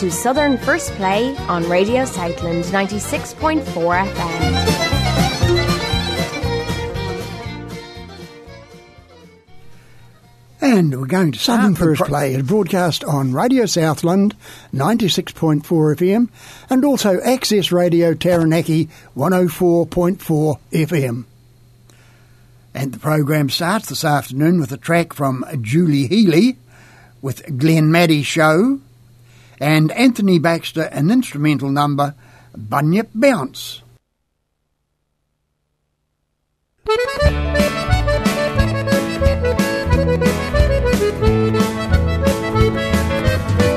To Southern First Play on Radio Southland 96.4 FM. And we're going to Southern ah, First Play, is broadcast on Radio Southland 96.4 FM and also Access Radio Taranaki 104.4 FM. And the program starts this afternoon with a track from Julie Healy with Glenamaddy Show and Anthony Baxter an instrumental number, Bunyip Bounce.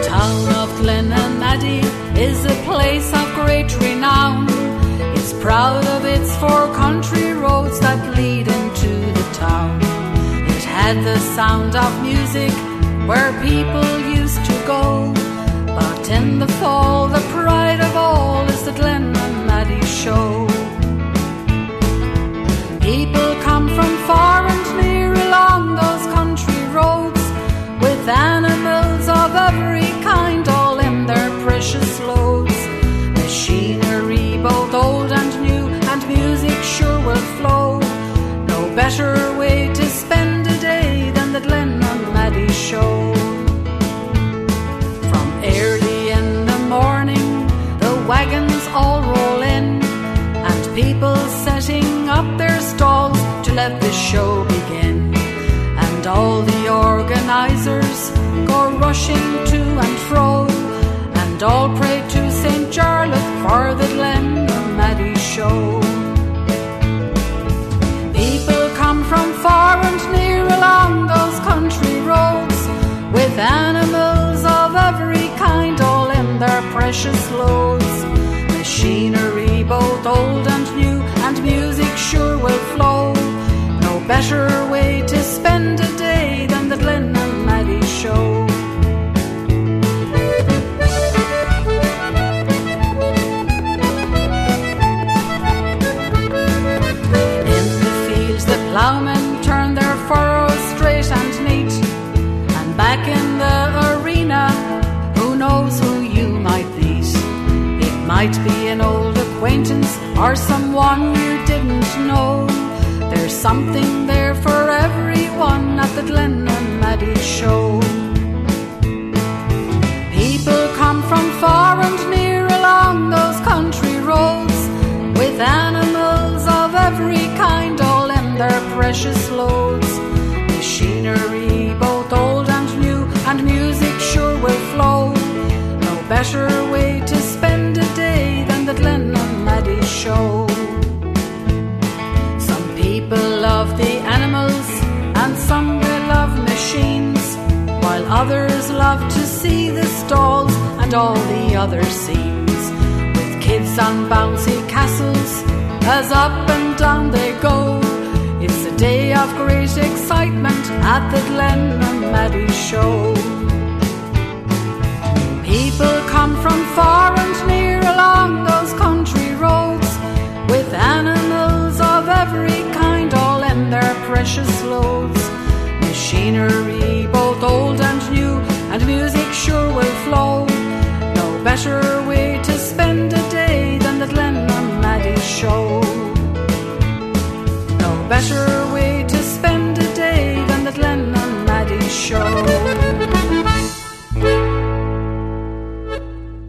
Town of Glenamaddy is a place of great renown. It's proud of its four country roads that lead into the town. It had the sound of music where people used to go in the fall, the pride of all is the Glen and Maddie show. People come from far and near along those country roads with animals rushing to and fro, and all pray to St. Jarlath for the Glenamaddy show. People come from far and near along those country roads with animals of every kind all in their precious loads machinery, both old and new, and music sure will flow. No better way to spend a day than the Glenamaddy show. Might be an old acquaintance or someone you didn't know. There's something there for everyone at the Glenamaddy show. People come from far and near along those country roads with animals of every kind all in their precious loads. Machinery, both old and new, and music sure will flow. No better way to Maddie show. Some people love the animals and some they love machines, while others love to see the stalls and all the other scenes. With kids on bouncy castles, as up and down they go. It's a day of great excitement at the Glen Maddie show. People come from far and near along those country roads animals of every kind all in their precious loads. Machinery, both old and new, and music sure will flow. No better way to spend a day than the Glenamaddy show. No better way to spend a day than the Glenamaddy show.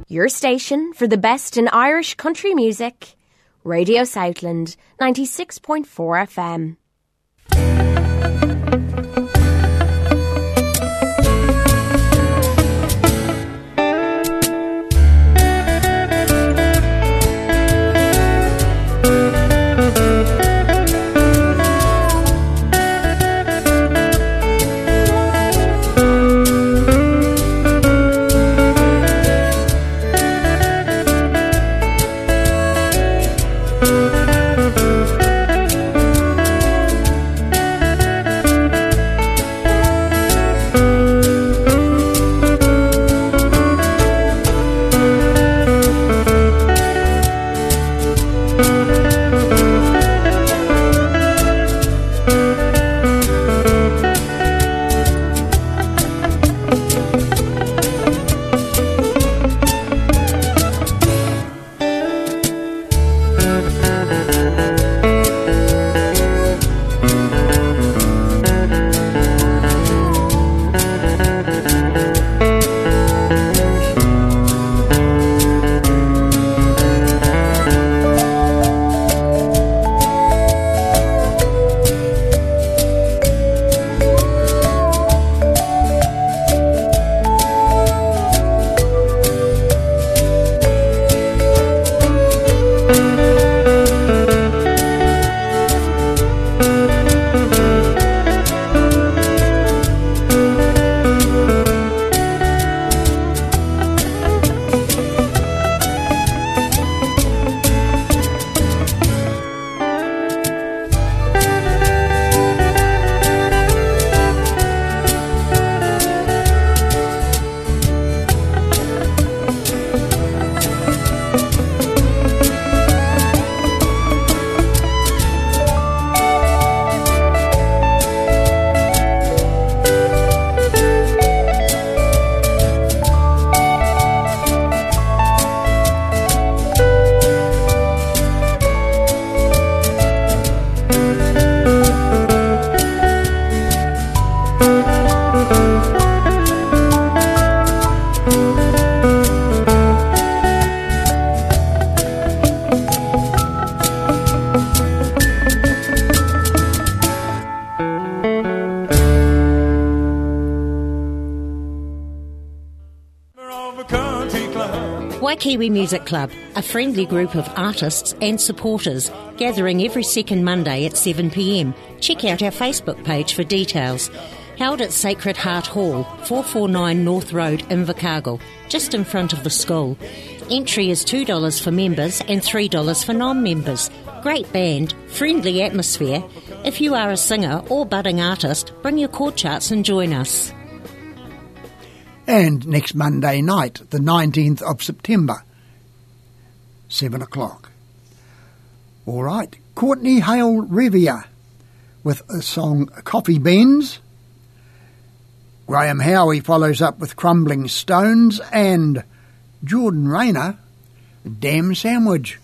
Your station for the best in Irish country music. Radio Southland 96.4 FM. Kiwi Music Club, a friendly group of artists and supporters gathering every second Monday at 7pm. Check out our Facebook page for details. Held at Sacred Heart Hall, 449 North Road, Invercargill, just in front of the school. Entry is $2 for members and $3 for non members. Great band, friendly atmosphere. If you are a singer or budding artist, bring your chord charts and join us and next Monday night, the 19th of September, 7 o'clock. All right, Courtney Hale Revia with a song Coffee Beans. Graham Howie follows up with Crumbling Stones and Jordan Rayner, Damn Sandwich.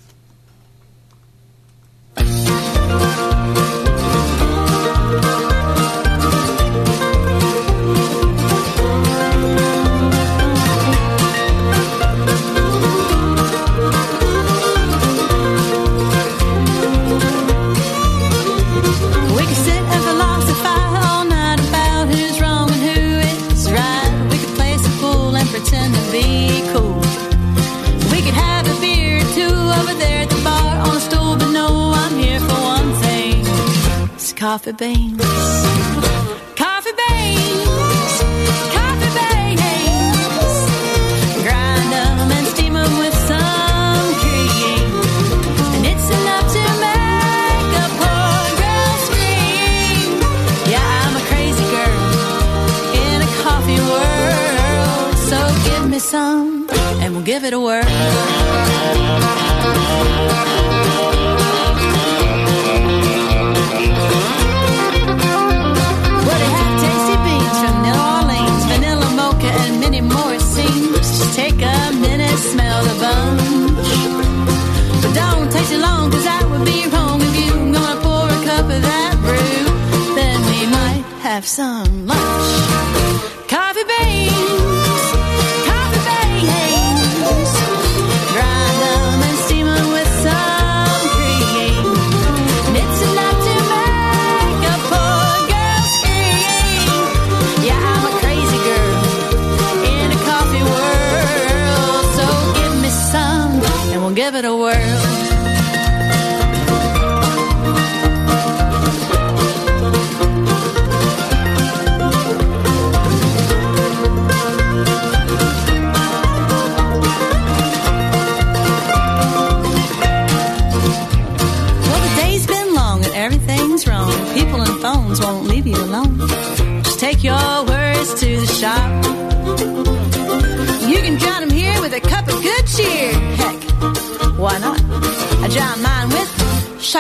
Coffee beans. Coffee beans, coffee beans. Grind and steam with some cream. And it's enough to make a poor girl scream. Yeah, I'm a crazy girl in a coffee world. So give me some and we'll give it a whirl. Some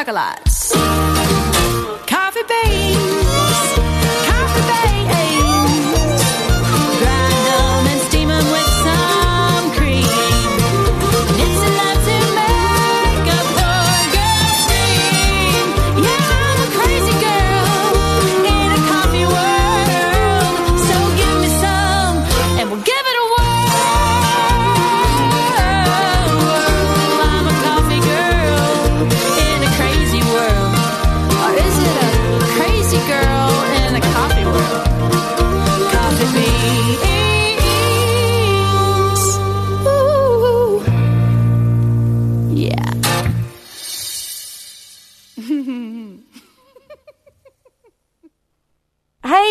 chocolates.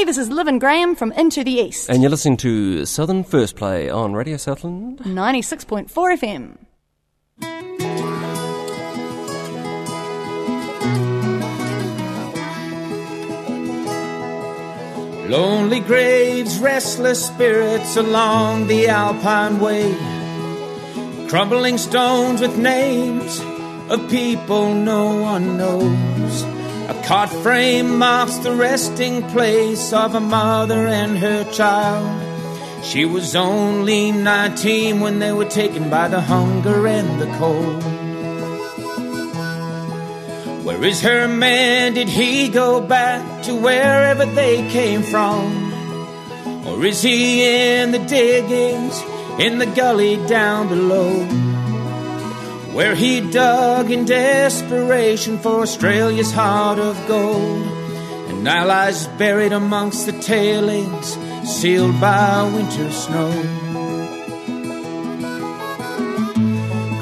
This is Liv and Graham from Into the East. And you're listening to Southern First Play on Radio Southland. 96.4 FM. Lonely graves, restless spirits along the Alpine way. Crumbling stones with names of people no one knows. A cot frame marks the resting place of a mother and her child. She was only 19 when they were taken by the hunger and the cold. Where is her man? Did he go back to wherever they came from? Or is he in the diggings in the gully down below? Where he dug in desperation for Australia's heart of gold, and now lies buried amongst the tailings, sealed by winter snow.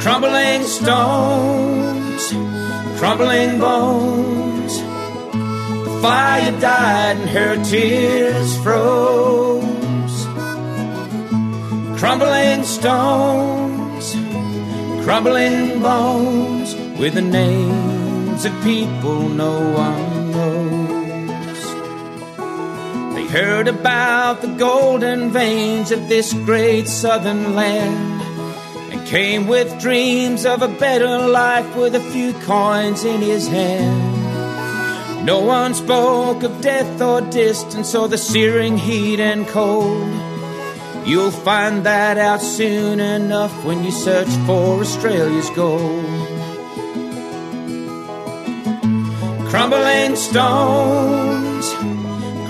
crumbling stones, crumbling bones. The fire died and her tears froze. Crumbling stones, crumbling bones with the names of people no one knows. They heard about the golden veins of this great southern land and Came with dreams of a better life with a few coins in his hand. No one spoke of death or distance or the searing heat and cold. You'll find that out soon enough when you search for Australia's gold. Crumbling stones,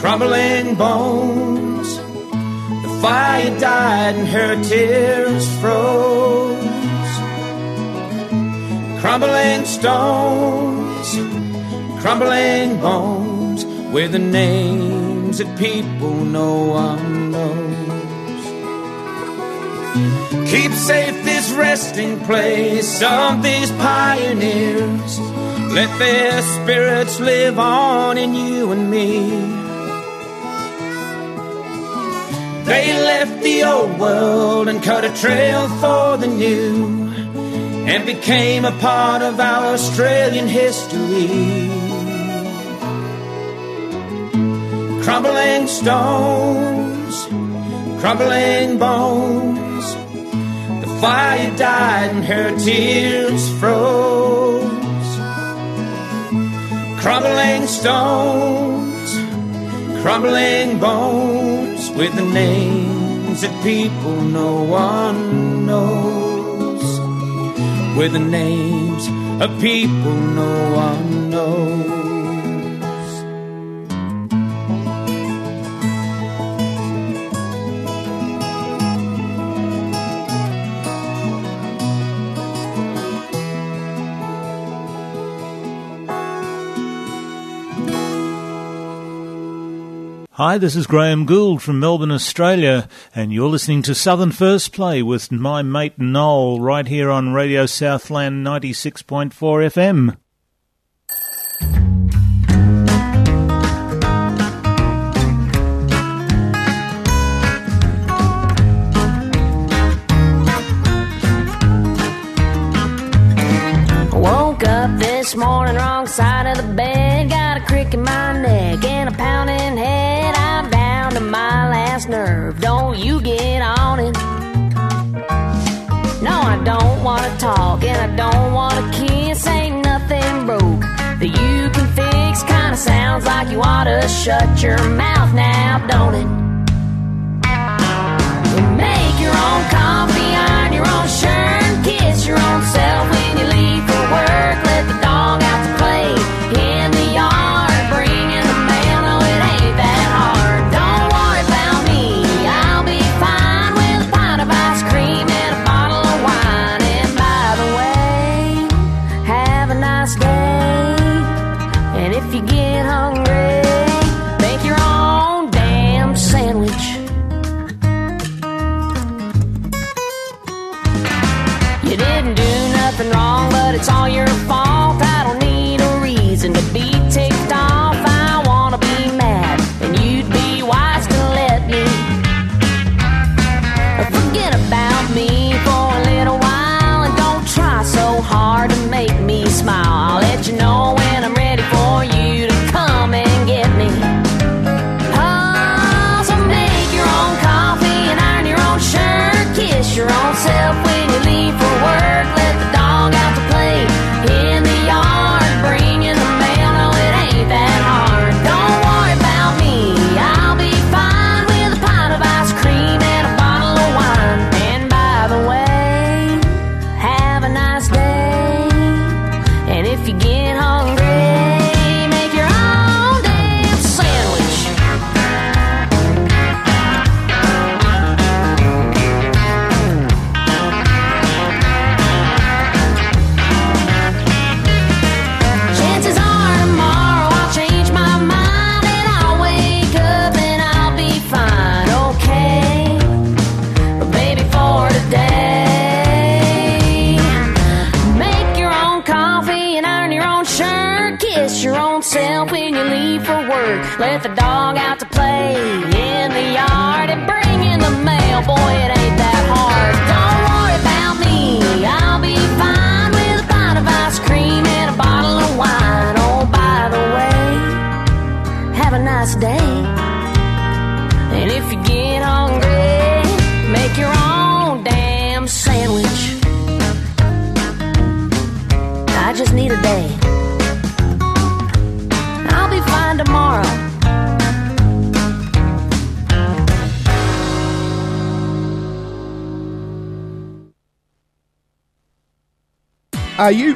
crumbling bones The fire died and her tears froze. Crumbling stones, crumbling bones, with the names that people no one knows. Keep safe this resting place of these pioneers. Let their spirits live on in you and me. They left the old world and cut a trail for the new and became a part of our Australian history. Crumbling stones, crumbling bones. Fire died and her tears froze. Crumbling stones, crumbling bones with the names that people no one knows. With the names of people no one knows. Hi, this is Graham Gould from Melbourne, Australia, and you're listening to Southern First Play with my mate Noel right here on Radio Southland 96.4 FM. woke up this morning, wrong side of the bed, got a crick in my neck and a pounding head I'm down to my last nerve. Don't you get on it. No, I don't wanna talk and I don't wanna kiss. Ain't nothing broke that you can fix. Kinda sounds like you oughta shut your mouth now, don't it? Make your own coffee, iron your own shirt, kiss your own self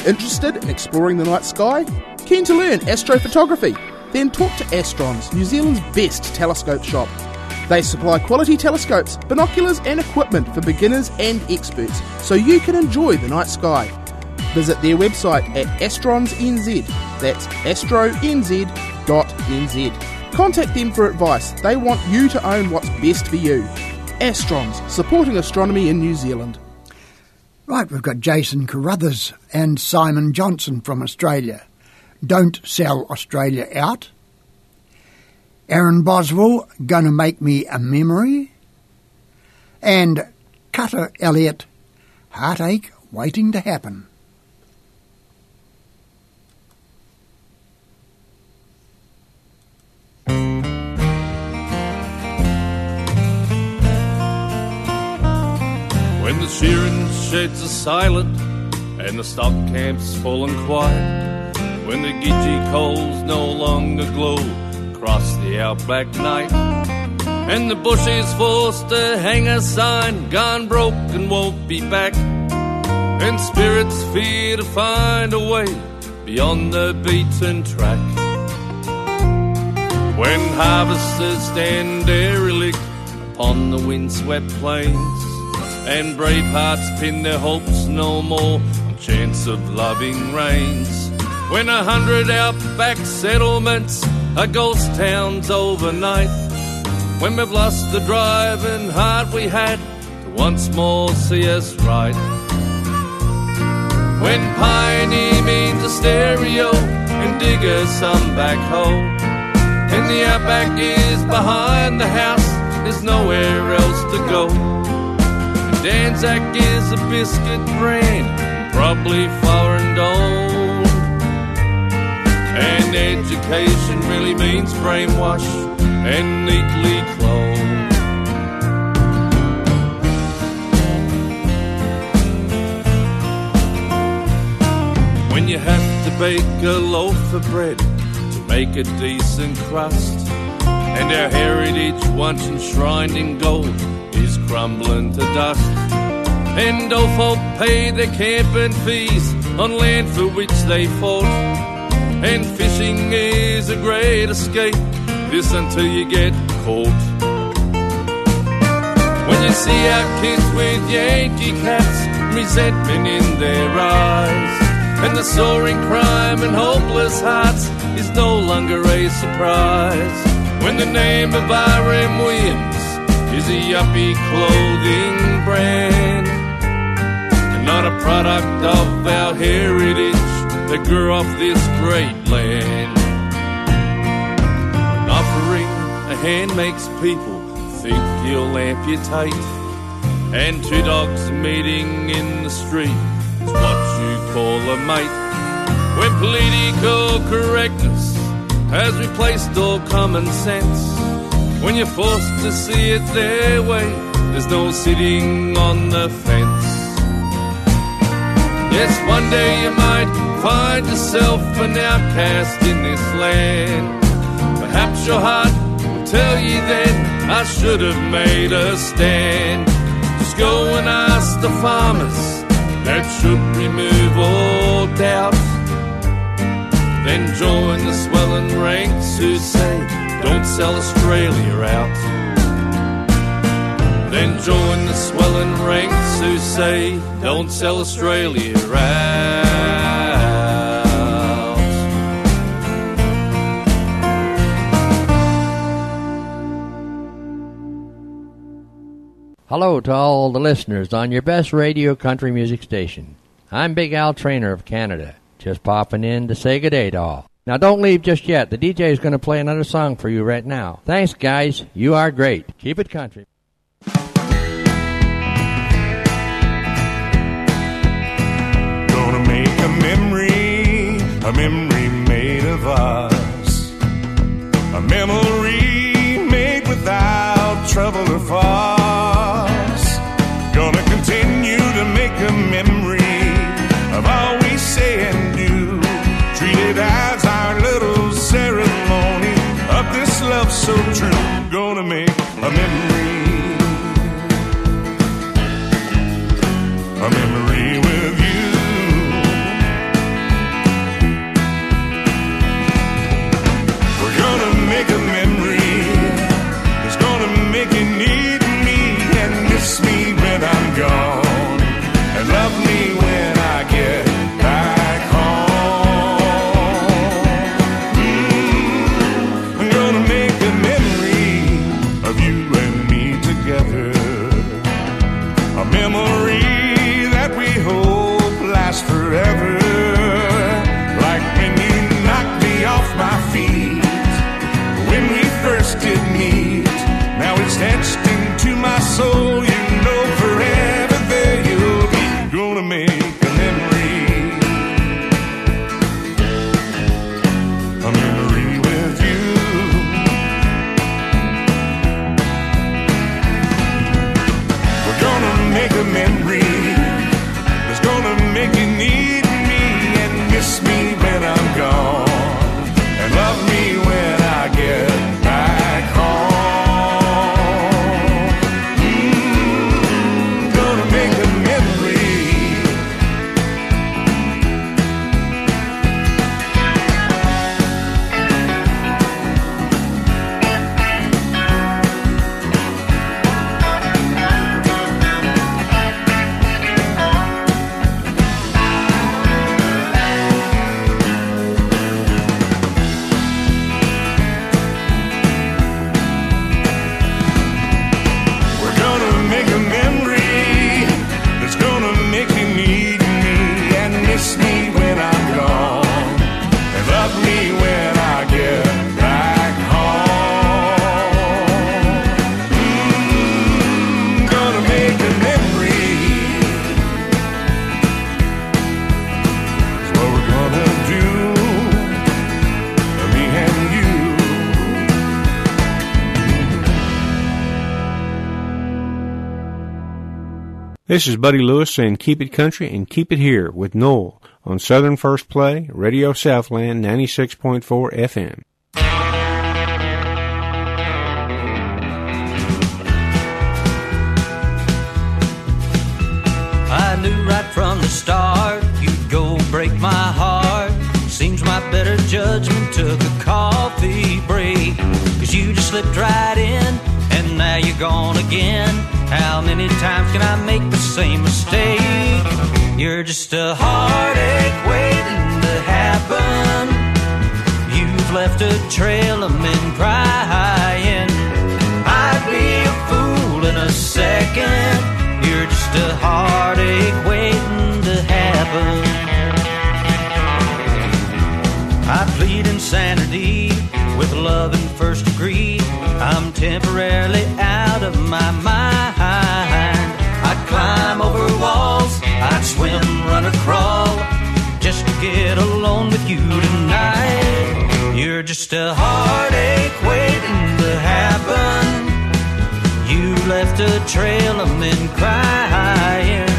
interested in exploring the night sky? Keen to learn astrophotography? Then talk to Astronz, New Zealand's best telescope shop. They supply quality telescopes, binoculars, and equipment for beginners and experts so you can enjoy the night sky. Visit their website at astronsnz. That's astronz.nz. Contact them for advice. They want you to own what's best for you. Astronz, supporting astronomy in New Zealand. Right, we've got Jason Carruthers and Simon Johnson from Australia. Don't sell Australia out. Aaron Boswell, Gonna Make Me a Memory. And Cutter Elliott, Heartache Waiting to Happen. When the shearing sheds are silent and the stock camp's full and quiet, when the gidgee coals no longer glow across the outback night, and the bush is forced to hang a sign, gone broke and won't be back, and spirits fear to find a way beyond the beaten track. When harvesters stand derelict upon the windswept plains, and brave hearts pin their hopes no more on chance of loving rains. When a hundred outback settlements are ghost towns overnight. When we've lost the drive and heart we had to once more see us right. When pioneer means a stereo and digger some back home. And the outback is behind the house, there's nowhere else to go. Danzak is a biscuit brand, probably foreign owned. And education really means brainwash and neatly clothed. When you have to bake a loaf of bread to make a decent crust, and our heritage once enshrined in gold is crumbling to dust. And folk pay their camping fees on land for which they fought. And fishing is a great escape, this until you get caught. When you see our kids with Yankee caps, resentment in their eyes, and the soaring crime and hopeless hearts is no longer a surprise. When the name of R.M. Williams is a yuppie clothing brand and not a product of our heritage that grew off this great land. An offering a hand makes people think you'll amputate, and two dogs meeting in the street is what you call a mate. When political correctness has replaced all common sense. When you're forced to see it their way, there's no sitting on the fence. Yes, one day you might find yourself an outcast in this land. Perhaps your heart will tell you then, I should have made a stand. Just go and ask the farmers, that should remove all doubt. Then join the swelling ranks who say, don't sell Australia out. Then join the swelling ranks who say, don't sell Australia out. Hello to all the listeners on your best radio country music station. I'm Big Al Trainer of Canada, just popping in to say good day to all. Now don't leave just yet. The DJ is going to play another song for you right now. Thanks, guys. You are great. Keep it country. Gonna make a memory, a memory made of us. A memory made without trouble or fuss. So true. Gonna make a This is Buddy Lewis saying keep it country and keep it here with Noel on Southern First Play, Radio Southland 96.4 FM. I knew right from the start you'd go break my heart. Seems my better judgment took a coffee break. Cause you just slipped right in, now you're gone again. How many times can I make the same mistake? You're just a heartache waiting to happen. You've left a trail of men crying. I'm out of my mind. I'd climb over walls, I'd swim, run, or crawl just to get alone with you tonight. You're just a heartache waiting to happen. You left a trail of men crying.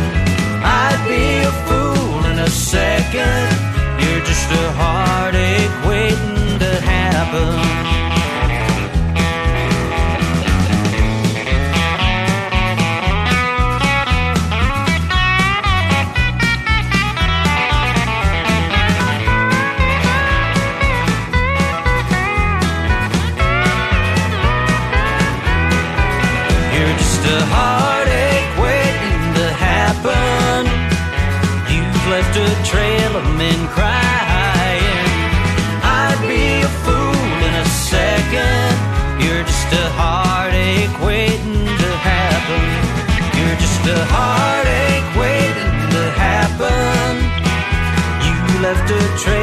I'd be a fool in a second. You're just a heartache waiting to happen. A heartache waiting to happen. You left a trail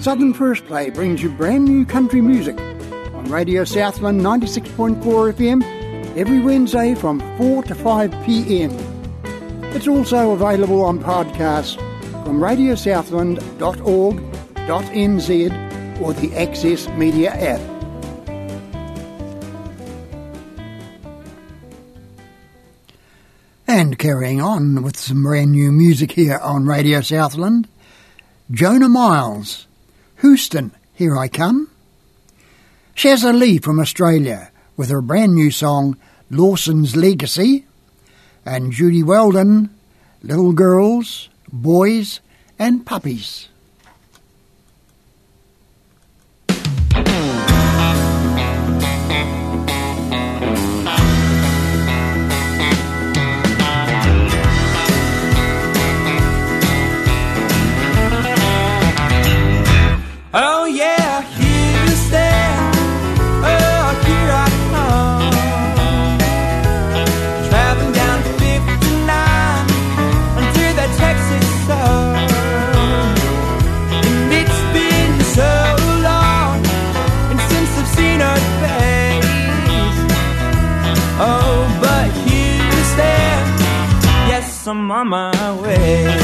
Southern First Play brings you brand new country music on Radio Southland 96.4 FM every Wednesday from 4 to 5 pm. It's also available on podcasts from radiosouthland.org.nz or the Access Media app. And carrying on with some brand new music here on Radio Southland, Jonah Miles. Houston, here I come. Shazza Lee from Australia with her brand new song Lawson's Legacy, and Judy Weldon, Little Girls, Boys, and Puppies. on my way.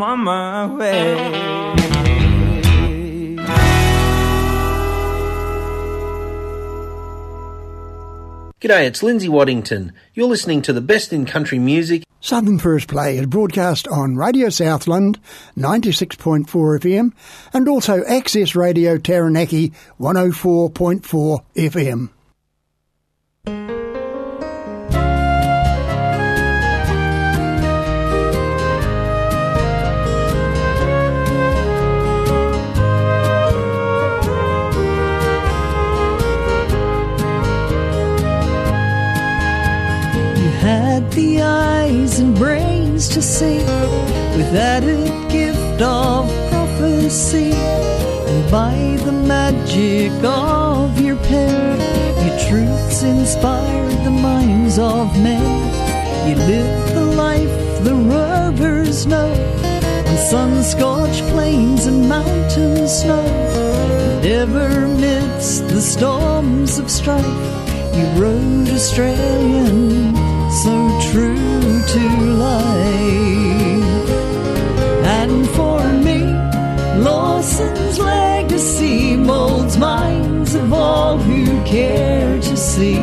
Way. G'day, it's Lindsay Waddington. You're listening to the best in country music. Southern First Play is broadcast on Radio Southland 96.4 FM and also Access Radio Taranaki 104.4 FM. the eyes and brains to see. With added gift of prophecy and by the magic of your pen your truths inspire the minds of men. You live the life the rivers know on sun-scorched plains and mountain snow. And ever midst the storms of strife you rode Australian, so true to life. And for me, Lawson's legacy molds minds of all who care to see.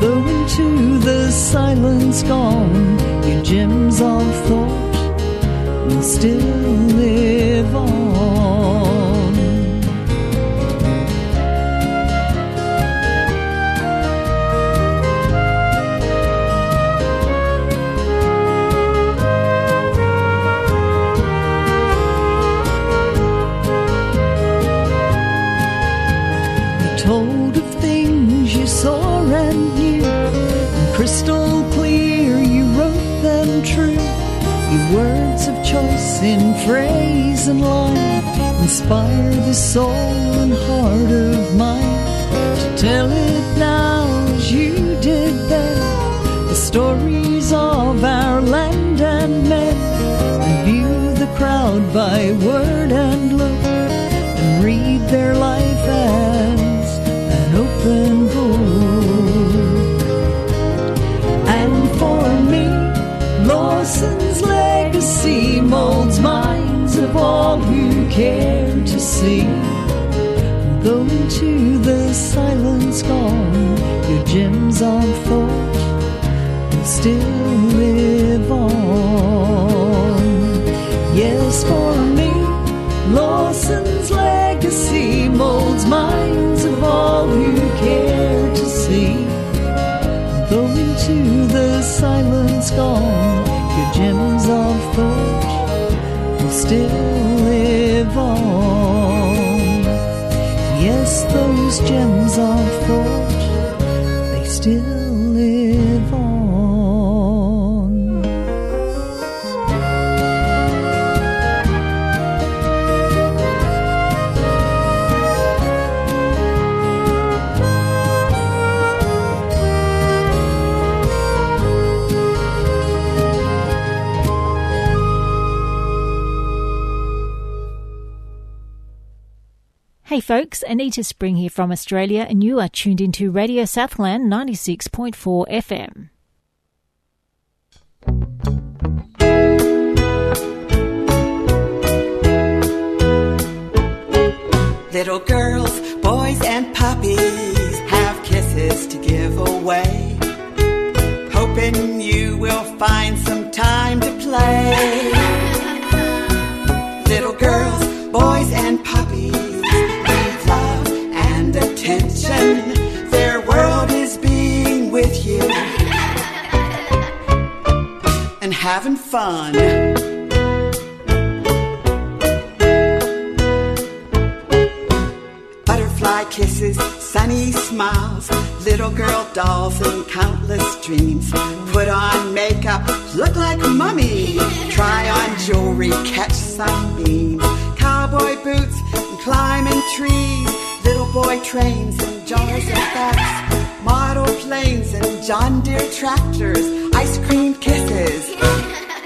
Though into the silence gone, your gems of thought will still live on. Hey folks, Anita Spring here from Australia, and you are tuned into Radio Southland 96.4 FM. Little girls, boys, and puppies have kisses to give away. Hoping you will find some time to play. Little girls, boys, and puppies attention. Their world is being with you and having fun. Butterfly kisses, sunny smiles, little girl dolls and countless dreams. Put on makeup, look like mummy. Try on jewelry, catch sunbeams. Cowboy boots and climbing trees. Little boy trains and jars and facts. Model planes and John Deere tractors. Ice cream kisses,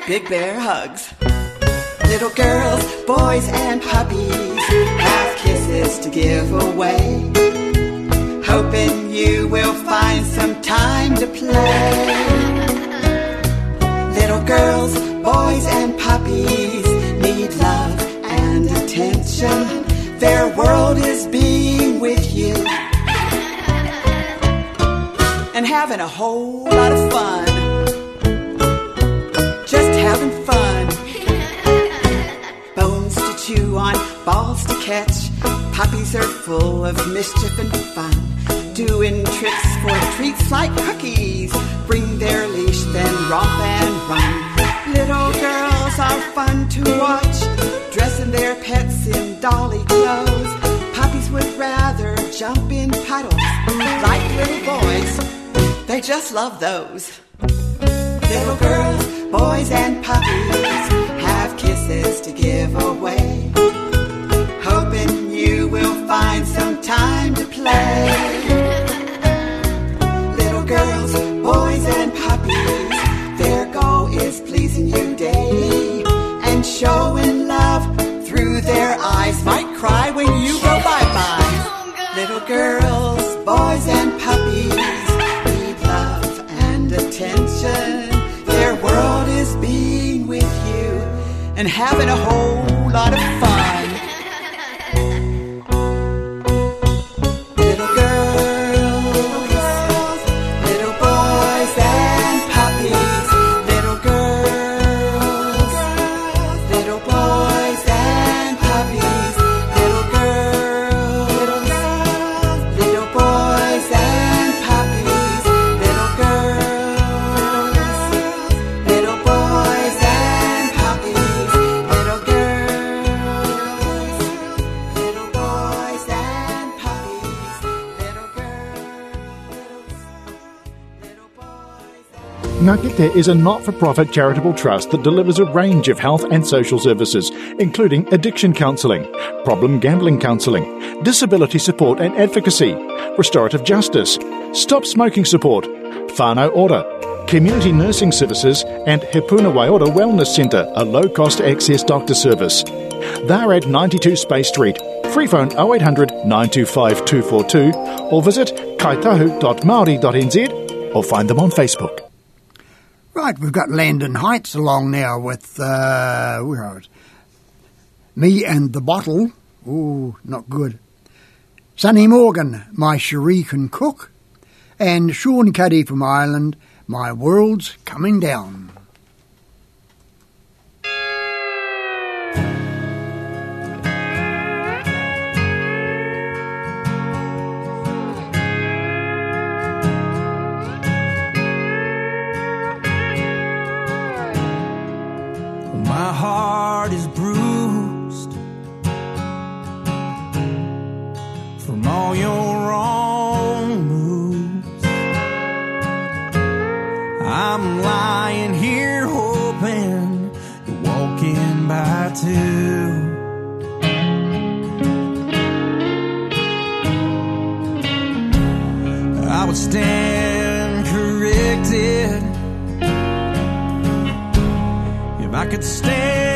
big bear hugs. Little girls, boys, and puppies have kisses to give away. Hoping you will find some time to play. Little girls, boys, and puppies need love and attention. Their world is being with you and having a whole lot of fun. Just having fun. Bones to chew on, balls to catch. Puppies are full of mischief and fun. Doing tricks for treats like cookies. They just love those. Little girls, boys, and puppies have kisses to give away. Hoping you will find some time to play. Having a whole lot of fun. Ngā Kete is a not for profit charitable trust that delivers a range of health and social services, including addiction counselling, problem gambling counselling, disability support and advocacy, restorative justice, stop smoking support, Whānau Ora, community nursing services, and Hepuna Waiora Wellness Centre, a low cost access doctor service. They're at 92 Spey Street. Free phone 0800 925 242 or visit kaitahu.maori.nz or find them on Facebook. Right, we've got Landon Heights along now with, uh, where are? Me and the Bottle. Ooh, not good. Sonny Morgan, My Cherie Can Cook. And Sean Cuddy from Ireland, My World's Coming Down. My heart is bruised from all your wrong moves. I'm lying here hoping you're walking by too. Could stand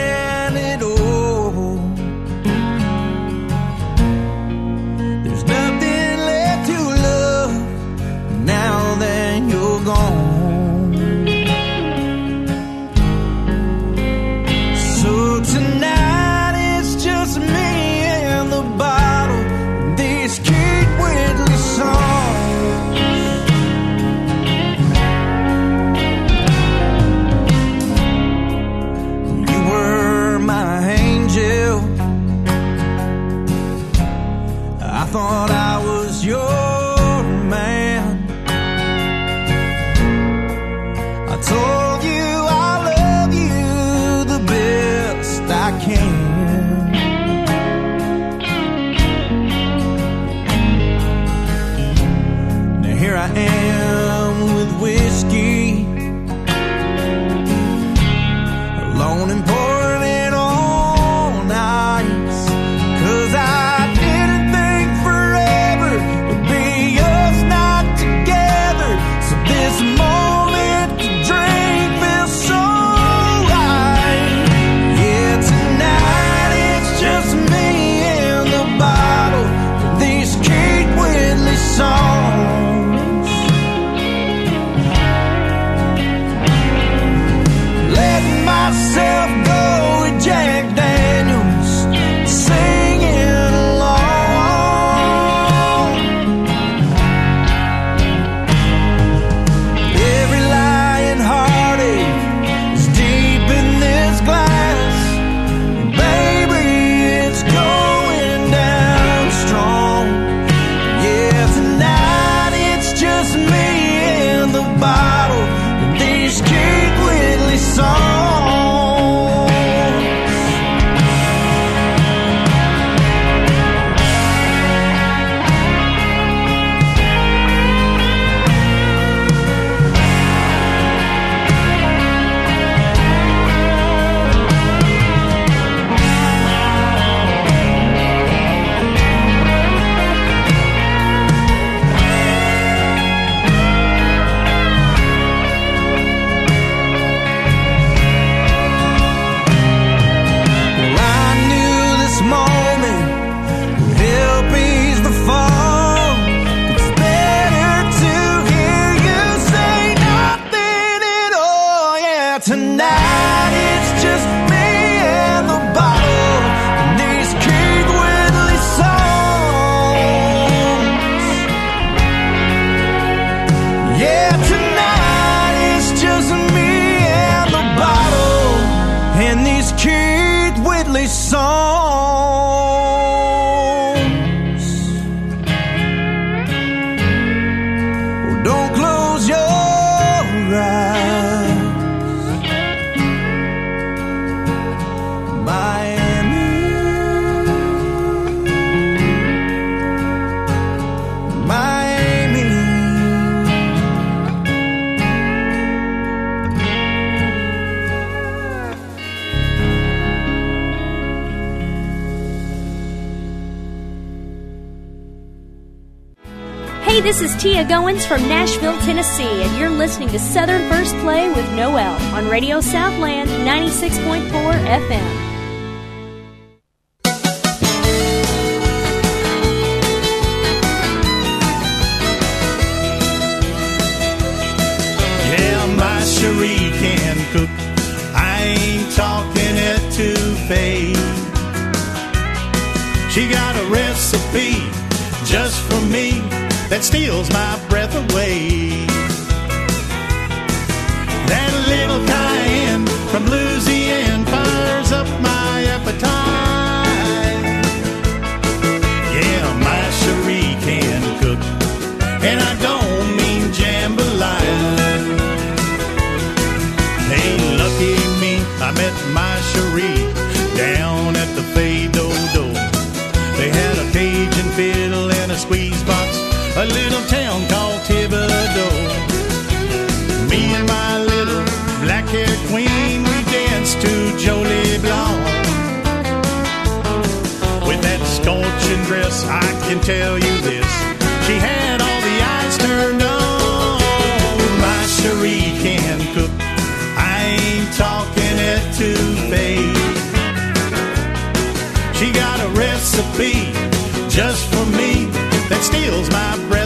Tia Goins from Nashville, Tennessee, and you're listening to Southern First Play with Noel on Radio Southland 96.4 FM. tell you this. She had all the eyes turned on. My Cherie can cook. I ain't talking it to fate. She got a recipe just for me that steals my breath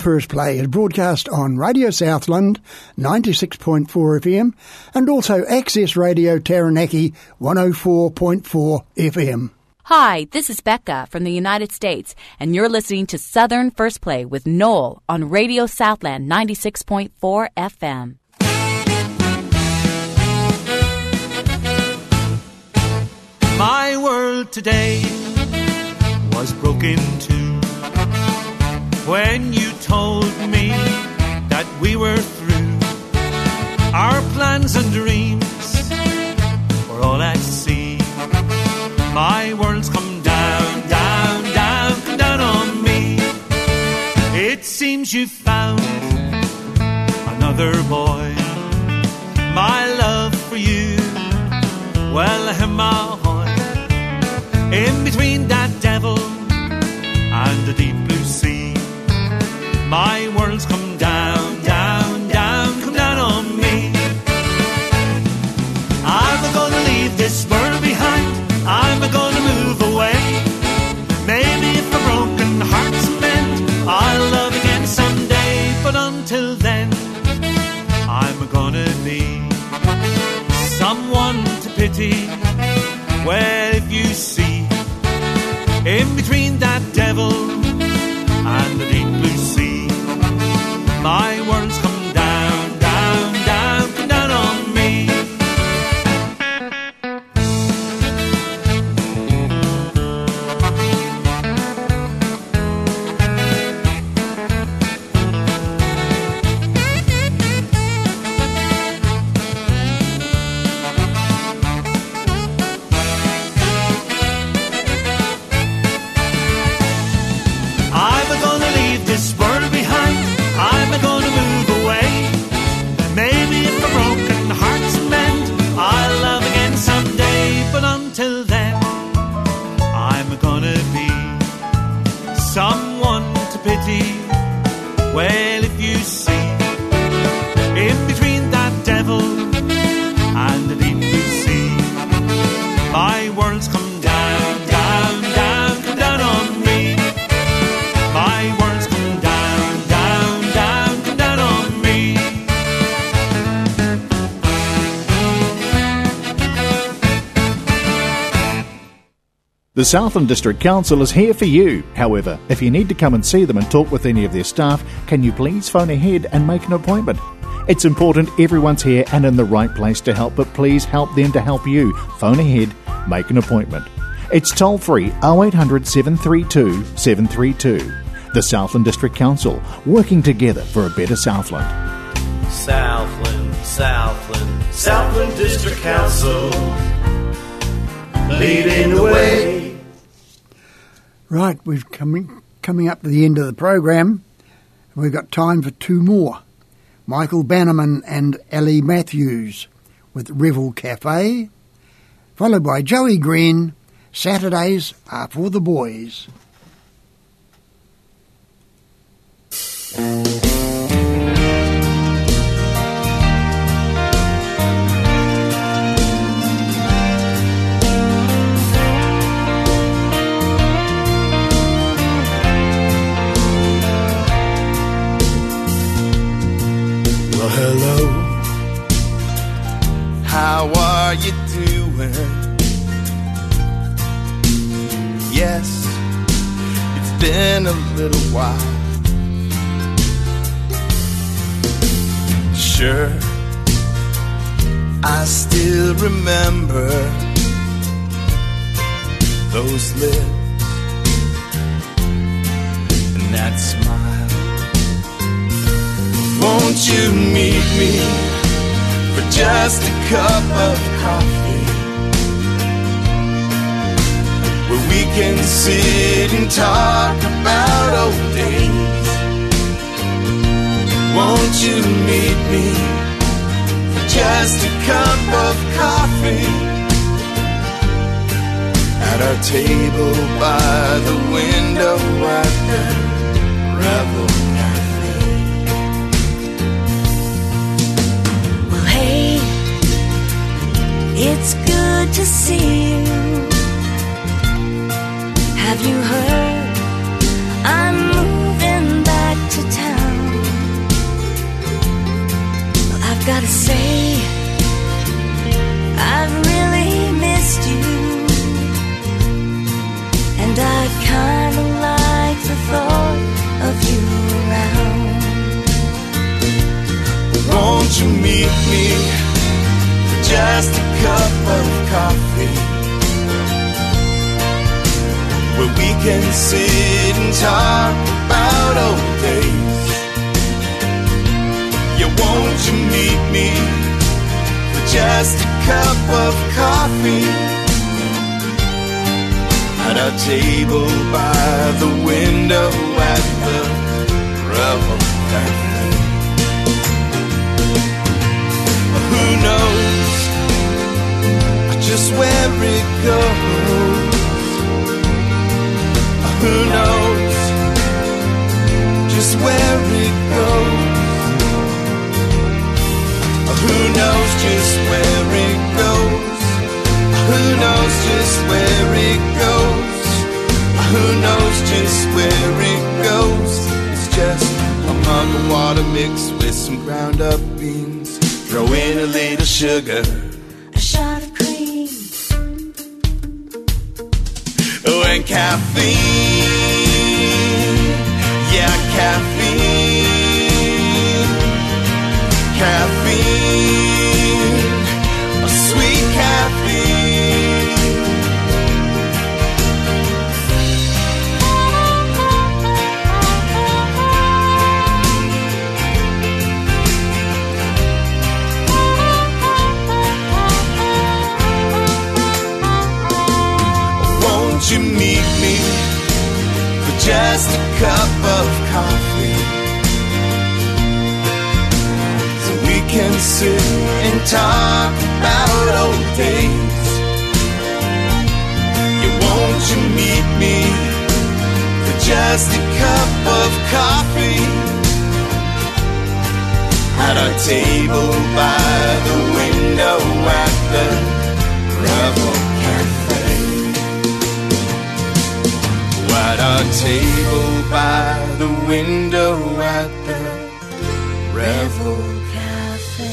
First Play is broadcast on Radio Southland 96.4 FM and also Access Radio Taranaki 104.4 FM. Hi, this is Becca from the United States, and you're listening to Southern First Play with Noel on Radio Southland 96.4 FM. My world today was broken too when you told me that we were through. Our plans and dreams were all at sea. My world's come down, down, down, come down on me. It seems you found another boy. My love for you, well, him. In between that devil and the deep my world's come down, down, down, come down on me. I'm gonna leave this world behind. I'm gonna move away. Maybe if a broken heart's mend, I'll love again someday. But until then, I'm gonna be someone to pity. The Southland District Council is here for you. However, if you need to come and see them and talk with any of their staff, can you please phone ahead and make an appointment? It's important everyone's here and in the right place to help, but please help them to help you. Phone ahead, make an appointment. It's toll free 0800 732 732. The Southland District Council, working together for a better Southland. Southland, Southland, Southland District Council, leading the way. Right, we've coming coming up to the end of the program. We've got time for two more. Michael Bannerman and Ellie Matthews with Revel Cafe, followed by Joey Green. Saturdays are for the boys. How are you doing? Yes, it's been a little while. Sure, I still remember those lips and that smile. Won't you meet me for just a cup of coffee? Where we can sit and talk about old days. Won't you meet me for just a cup of coffee? At our table by the window at the Revel it's good to see you. Have you heard? I'm moving back to town. Well, I've got to say, I've really missed you. And I kind of like the thought of you around. Won't you meet me just a cup of coffee? Where we can sit and talk about old days. Yeah, won't you meet me for just a cup of coffee? At our table by the window at the Revel Cafe. The where it goes? Who knows just where it goes? Who knows just where it goes? Who knows just where it goes? Who knows just where it goes? It's just a mug of water mixed with some ground up beans. Throw in a little sugar and caffeine. Yeah, caffeine. Caffeine. A sweet caffeine. just a cup of coffee. So we can sit and talk about old days. You won't you meet me for just a cup of coffee? At our table by the window at the Revel. At our table by the window at the Revel Cafe.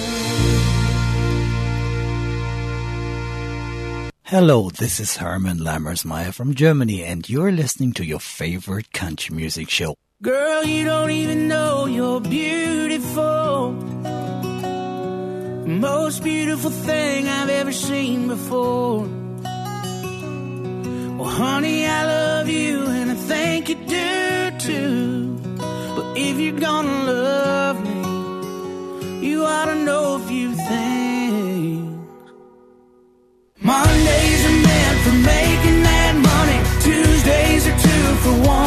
Hello, this is Herman Lammersmeyer from Germany, and you're listening to your favorite country music show. Girl, you don't even know you're beautiful. Most beautiful thing I've ever seen before. Well, honey, I love you and I think you do too. But if you're gonna love me, you ought to know a few things. Mondays are meant for making that money, Tuesdays are two for one.